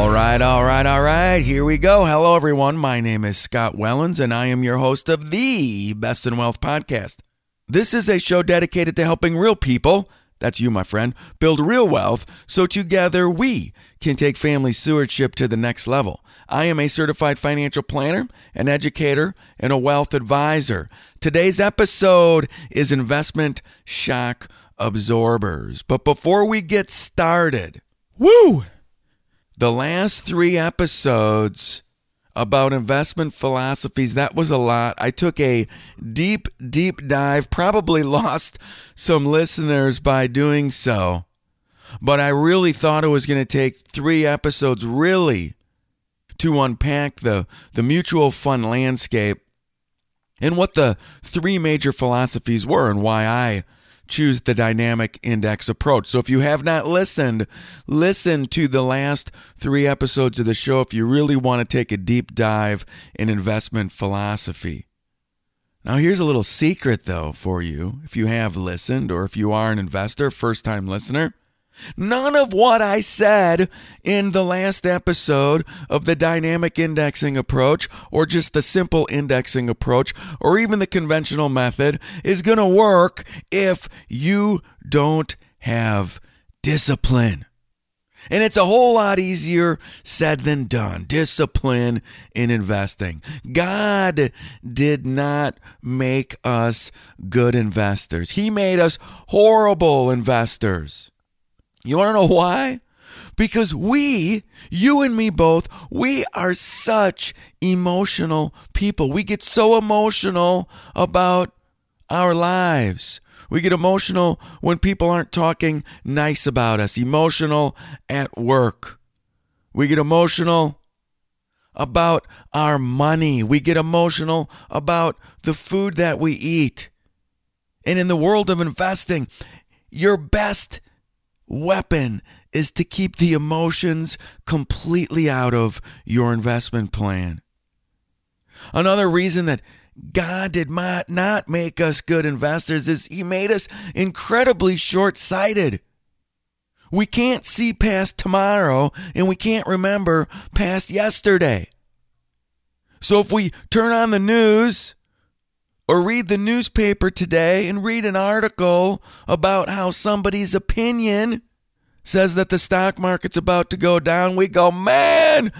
All right, all right, all right. Here we go. Hello, everyone. My name is Scott Wellens, and I am your host of the Best in Wealth podcast. This is a show dedicated to helping real people, that's you, my friend, build real wealth so together we can take family stewardship to the next level. I am a certified financial planner, an educator, and a wealth advisor. Today's episode is investment shock absorbers. But before we get started, woo! The last three episodes about investment philosophies, that was a lot. I took a deep, deep dive, probably lost some listeners by doing so. But I really thought it was going to take three episodes, really, to unpack the, the mutual fund landscape and what the three major philosophies were and why I choose the dynamic index approach. So if you have not listened, listen to the last three episodes of the show if you really want to take a deep dive in investment philosophy. Now, here's a little secret though for you if you have listened or if you are an investor, first time listener. None of what I said in the last episode of the dynamic indexing approach, or just the simple indexing approach, or even the conventional method is going to work if you don't have discipline. And it's a whole lot easier said than done. Discipline in investing. God did not make us good investors, He made us horrible investors. You want to know why? Because we, you and me both, we are such emotional people. We get so emotional about our lives. We get emotional when people aren't talking nice about us, emotional at work. We get emotional about our money. We get emotional about the food that we eat. And in the world of investing, your best weapon is to keep the emotions completely out of your investment plan. Another reason that God did not make us good investors is He made us incredibly short sighted. We can't see past tomorrow and we can't remember past yesterday. So if we turn on the news or read the newspaper today and read an article about how somebody's opinion says that the stock market's about to go down, we go, man,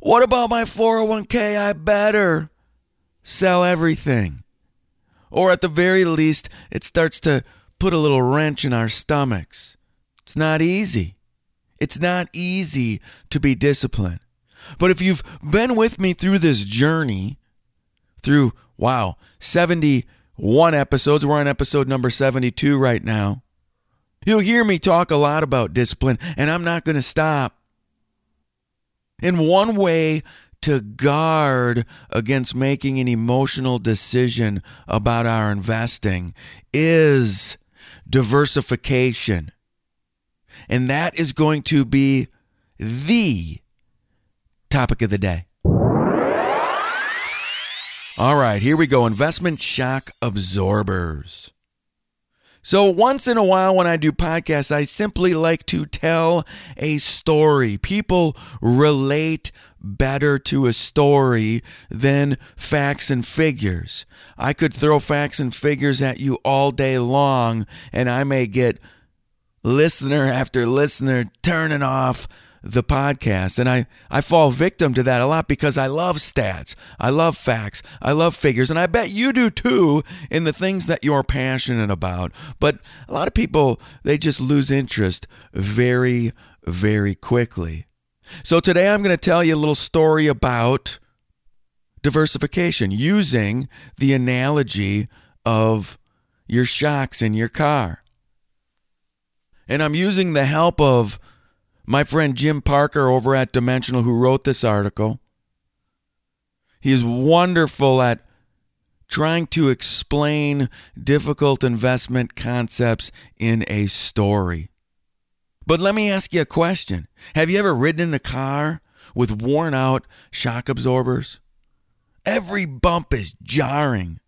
what about my 401k? I better sell everything. Or at the very least, it starts to put a little wrench in our stomachs. It's not easy. It's not easy to be disciplined. But if you've been with me through this journey, through Wow, 71 episodes. We're on episode number 72 right now. You'll hear me talk a lot about discipline, and I'm not going to stop. In one way to guard against making an emotional decision about our investing is diversification. And that is going to be the topic of the day. All right, here we go. Investment shock absorbers. So, once in a while, when I do podcasts, I simply like to tell a story. People relate better to a story than facts and figures. I could throw facts and figures at you all day long, and I may get listener after listener turning off the podcast. And I, I fall victim to that a lot because I love stats. I love facts. I love figures. And I bet you do too in the things that you're passionate about. But a lot of people, they just lose interest very, very quickly. So today I'm going to tell you a little story about diversification using the analogy of your shocks in your car. And I'm using the help of my friend Jim Parker over at Dimensional, who wrote this article. He is wonderful at trying to explain difficult investment concepts in a story. But let me ask you a question Have you ever ridden in a car with worn out shock absorbers? Every bump is jarring.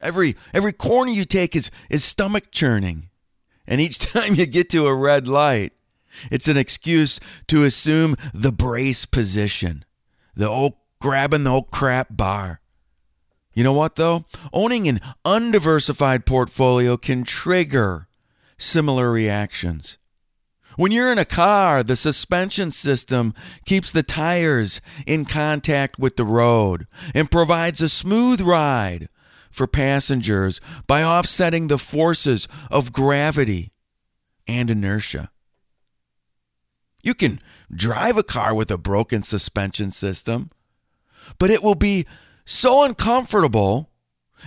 Every every corner you take is is stomach churning. And each time you get to a red light, it's an excuse to assume the brace position. The old grabbing the old crap bar. You know what though? Owning an undiversified portfolio can trigger similar reactions. When you're in a car, the suspension system keeps the tires in contact with the road and provides a smooth ride for passengers by offsetting the forces of gravity and inertia. You can drive a car with a broken suspension system, but it will be so uncomfortable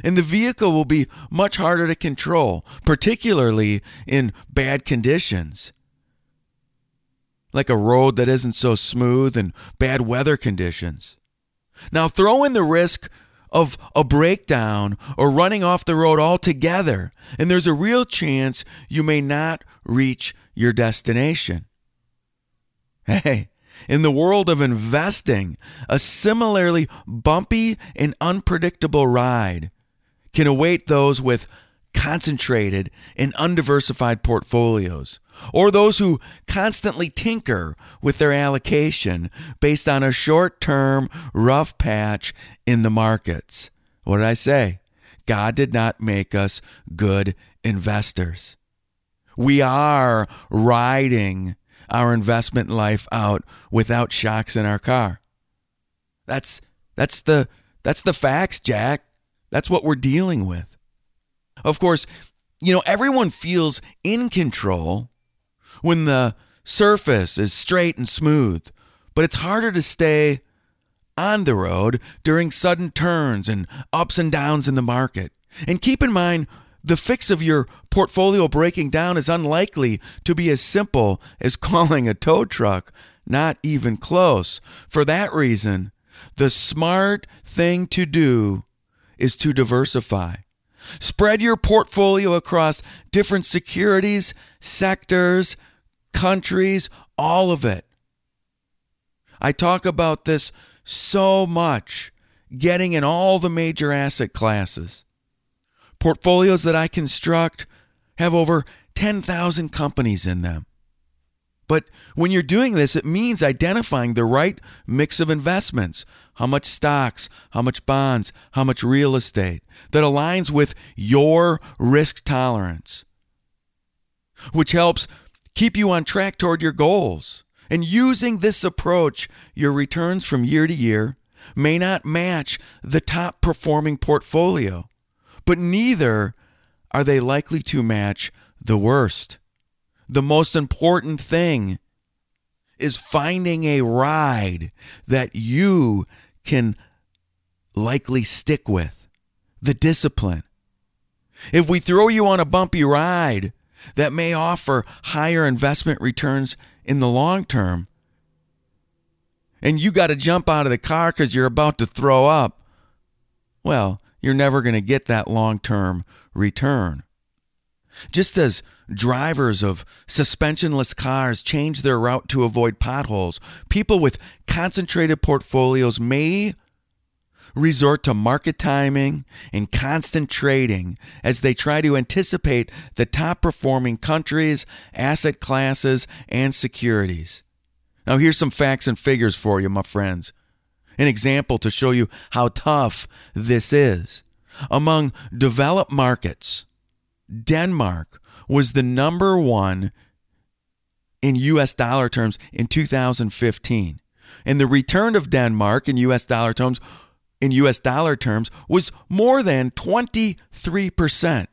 and the vehicle will be much harder to control, particularly in bad conditions like a road that isn't so smooth and bad weather conditions. Now, throw in the risk of a breakdown or running off the road altogether, and there's a real chance you may not reach your destination. Hey, in the world of investing, a similarly bumpy and unpredictable ride can await those with concentrated and undiversified portfolios, or those who constantly tinker with their allocation based on a short term rough patch in the markets. What did I say? God did not make us good investors. We are riding our investment life out without shocks in our car. That's that's the that's the facts, Jack. That's what we're dealing with. Of course, you know, everyone feels in control when the surface is straight and smooth, but it's harder to stay on the road during sudden turns and ups and downs in the market. And keep in mind, the fix of your portfolio breaking down is unlikely to be as simple as calling a tow truck, not even close. For that reason, the smart thing to do is to diversify. Spread your portfolio across different securities, sectors, countries, all of it. I talk about this so much, getting in all the major asset classes. Portfolios that I construct have over 10,000 companies in them. But when you're doing this, it means identifying the right mix of investments how much stocks, how much bonds, how much real estate that aligns with your risk tolerance, which helps keep you on track toward your goals. And using this approach, your returns from year to year may not match the top performing portfolio, but neither are they likely to match the worst the most important thing is finding a ride that you can likely stick with, the discipline. If we throw you on a bumpy ride that may offer higher investment returns in the long term, and you got to jump out of the car because you're about to throw up, well, you're never going to get that long term return. Just as drivers of suspensionless cars change their route to avoid potholes, people with concentrated portfolios may resort to market timing and constant trading as they try to anticipate the top performing countries, asset classes, and securities. Now, here's some facts and figures for you, my friends. An example to show you how tough this is. Among developed markets, Denmark was the number one in US dollar terms in 2015. And the return of Denmark in US dollar terms in US dollar terms was more than 23%.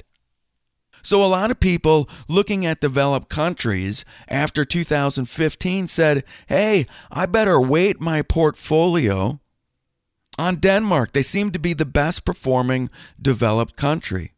So a lot of people looking at developed countries after 2015 said, "Hey, I better weight my portfolio on Denmark. They seem to be the best performing developed country."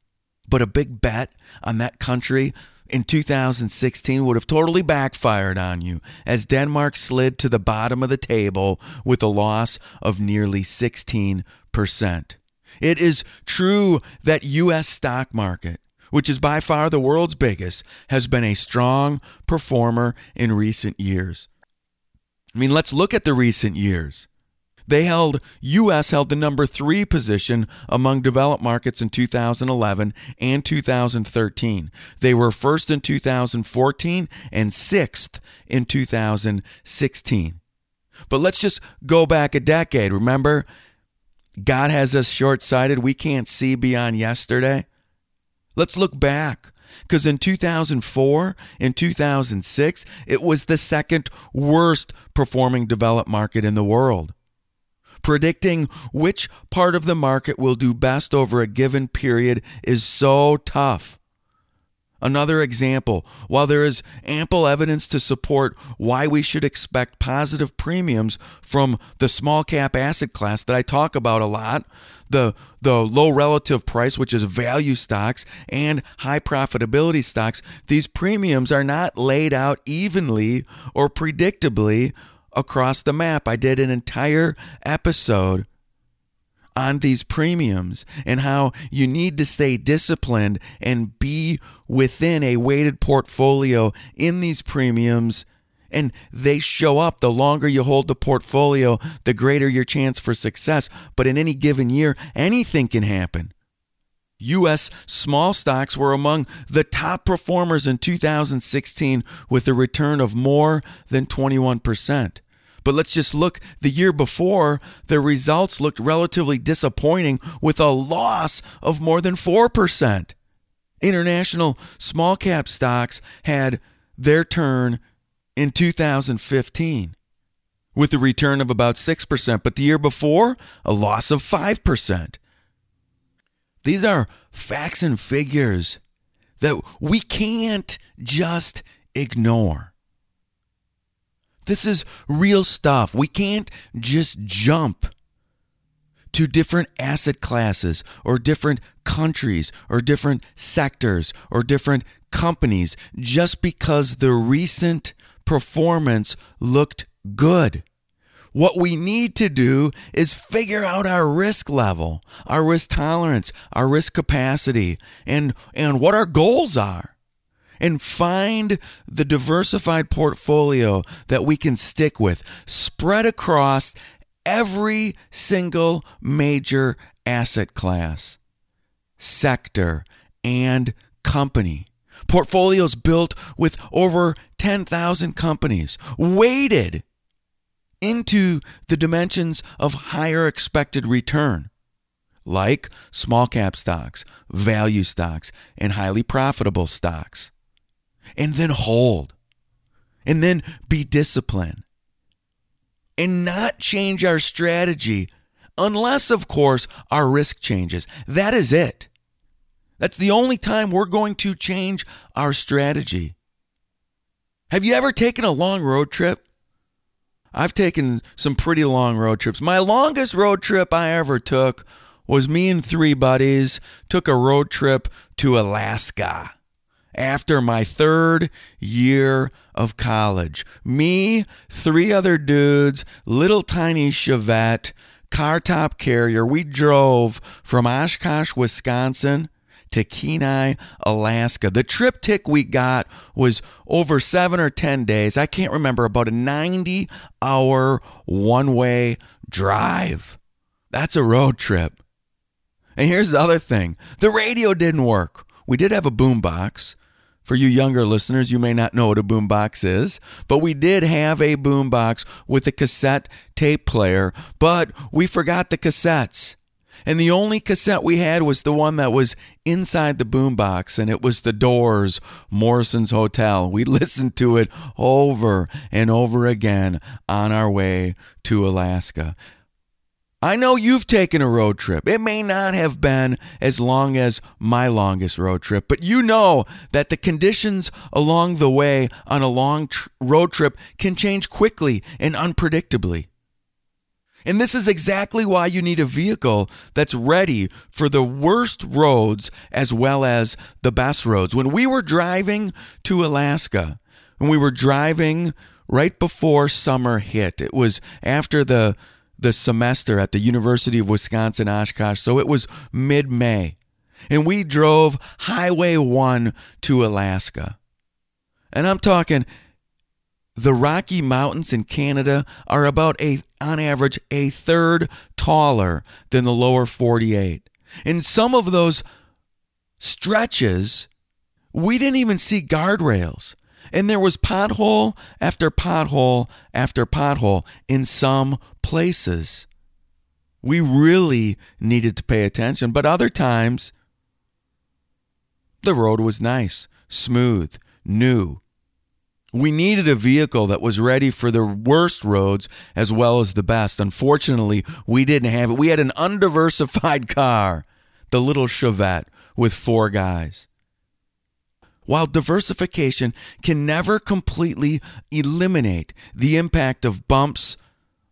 But a big bet on that country in 2016 would have totally backfired on you as Denmark slid to the bottom of the table with a loss of nearly 16%. It is true that US stock market, which is by far the world's biggest, has been a strong performer in recent years. I mean, let's look at the recent years. They held, US held the number three position among developed markets in 2011 and 2013. They were first in 2014 and sixth in 2016. But let's just go back a decade. Remember, God has us short sighted. We can't see beyond yesterday. Let's look back. Because in 2004 and 2006, it was the second worst performing developed market in the world. Predicting which part of the market will do best over a given period is so tough. Another example, while there is ample evidence to support why we should expect positive premiums from the small cap asset class that I talk about a lot, the the low relative price which is value stocks and high profitability stocks, these premiums are not laid out evenly or predictably across the map. I did an entire episode on these premiums and how you need to stay disciplined and be within a weighted portfolio in these premiums. And they show up the longer you hold the portfolio, the greater your chance for success. But in any given year, anything can happen. U.S. small stocks were among the top performers in 2016 with a return of more than 21%. But let's just look the year before, the results looked relatively disappointing with a loss of more than 4%. International small cap stocks had their turn in 2015 with a return of about 6%, but the year before, a loss of 5%. These are facts and figures that we can't just ignore. This is real stuff. We can't just jump to different asset classes or different countries or different sectors or different companies just because the recent performance looked good. What we need to do is figure out our risk level, our risk tolerance, our risk capacity, and, and what our goals are and find the diversified portfolio that we can stick with, spread across every single major asset class, sector, and company. Portfolios built with over 10,000 companies, weighted into the dimensions of higher expected return, like small cap stocks, value stocks, and highly profitable stocks and then hold and then be disciplined and not change our strategy unless, of course, our risk changes. That is it. That's the only time we're going to change our strategy. Have you ever taken a long road trip? I've taken some pretty long road trips. My longest road trip I ever took was me and three buddies took a road trip to Alaska after my third year of college. Me, three other dudes, little tiny Chevette, car top carrier. We drove from Oshkosh, Wisconsin to Kenai, Alaska. The TripTik we got was over seven or 10 days. I can't remember, about a 90 hour one way drive. That's a road trip. And here's the other thing the radio didn't work. We did have a boombox, for you younger listeners, you may not know what a boombox is, but we did have a boombox with a cassette tape player, but we forgot the cassettes. And the only cassette we had was the one that was inside the boombox, and it was The Doors, Morrison's Hotel. We listened to it over and over again on our way to Alaska. I know you've taken a road trip. It may not have been as long as my longest road trip, but you know that the conditions along the way on a long tr- road trip can change quickly and unpredictably. And this is exactly why you need a vehicle that's ready for the worst roads as well as the best roads. When we were driving to Alaska, when we were driving right before summer hit, it was after the the semester at the University of Wisconsin Oshkosh, so it was mid-May. And we drove Highway 1 to Alaska. And I'm talking the Rocky Mountains in Canada are about a on average a third taller than the lower 48. In some of those stretches, we didn't even see guardrails. And there was pothole after pothole after pothole in some places. We really needed to pay attention, but other times the road was nice, smooth, new. We needed a vehicle that was ready for the worst roads as well as the best. Unfortunately, we didn't have it. We had an undiversified car, the little Chevette with four guys. While diversification can never completely eliminate the impact of bumps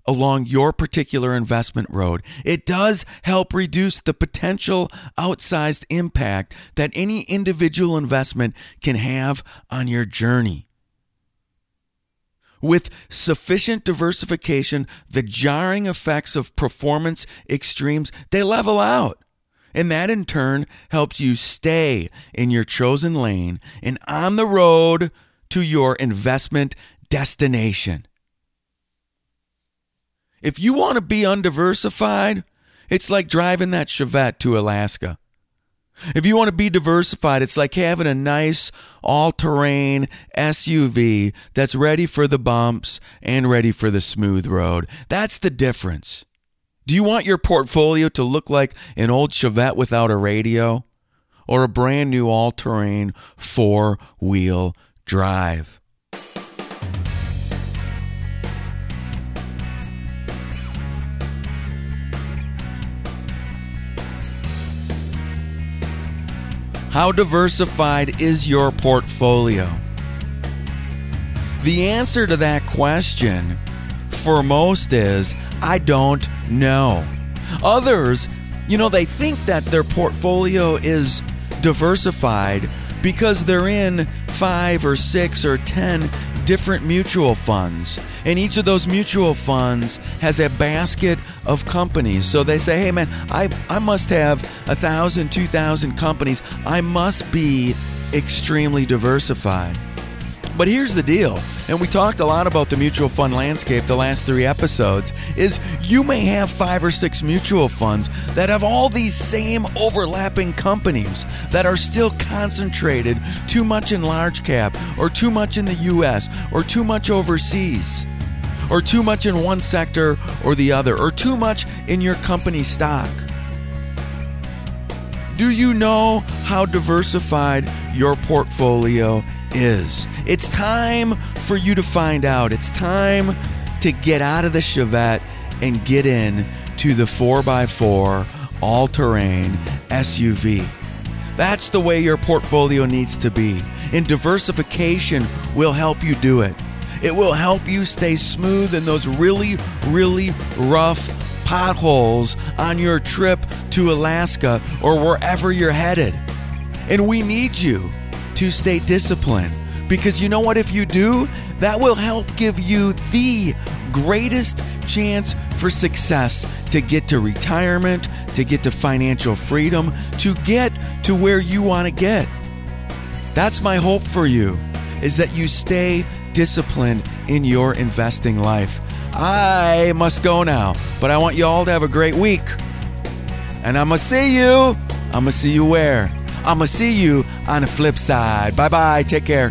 along your particular investment road, it does help reduce the potential outsized impact that any individual investment can have on your journey. With sufficient diversification, the jarring effects of performance extremes, they level out. And that in turn helps you stay in your chosen lane and on the road to your investment destination. If you want to be undiversified, it's like driving that Chevette to Alaska. If you want to be diversified, it's like having a nice all terrain SUV that's ready for the bumps and ready for the smooth road. That's the difference. Do you want your portfolio to look like an old Chevette without a radio or a brand new all terrain four wheel drive? How diversified is your portfolio? The answer to that question for most is I don't know. Others, you know, they think that their portfolio is diversified because they're in five or six or ten different mutual funds. And each of those mutual funds has a basket of companies. So they say, hey man, I, I must have a thousand, two thousand companies. I must be extremely diversified. But here's the deal, and we talked a lot about the mutual fund landscape the last three episodes, is you may have five or six mutual funds that have all these same overlapping companies that are still concentrated too much in large cap, or too much in the US, or too much overseas, or too much in one sector or the other, or too much in your company stock. Do you know how diversified your portfolio is. It's time for you to find out. It's time to get out of the Chevette and get in to the 4x4 all terrain SUV. That's the way your portfolio needs to be. And diversification will help you do it. It will help you stay smooth in those really, really rough potholes on your trip to Alaska or wherever you're headed. And we need you to stay disciplined. Because you know what? If you do, that will help give you the greatest chance for success to get to retirement, to get to financial freedom, to get to where you want to get. That's my hope for you is that you stay disciplined in your investing life. I must go now, but I want you all to have a great week. And I'm going to see you. I'm going to see you where? I'm going to see you on the flip side. Bye bye. Take care.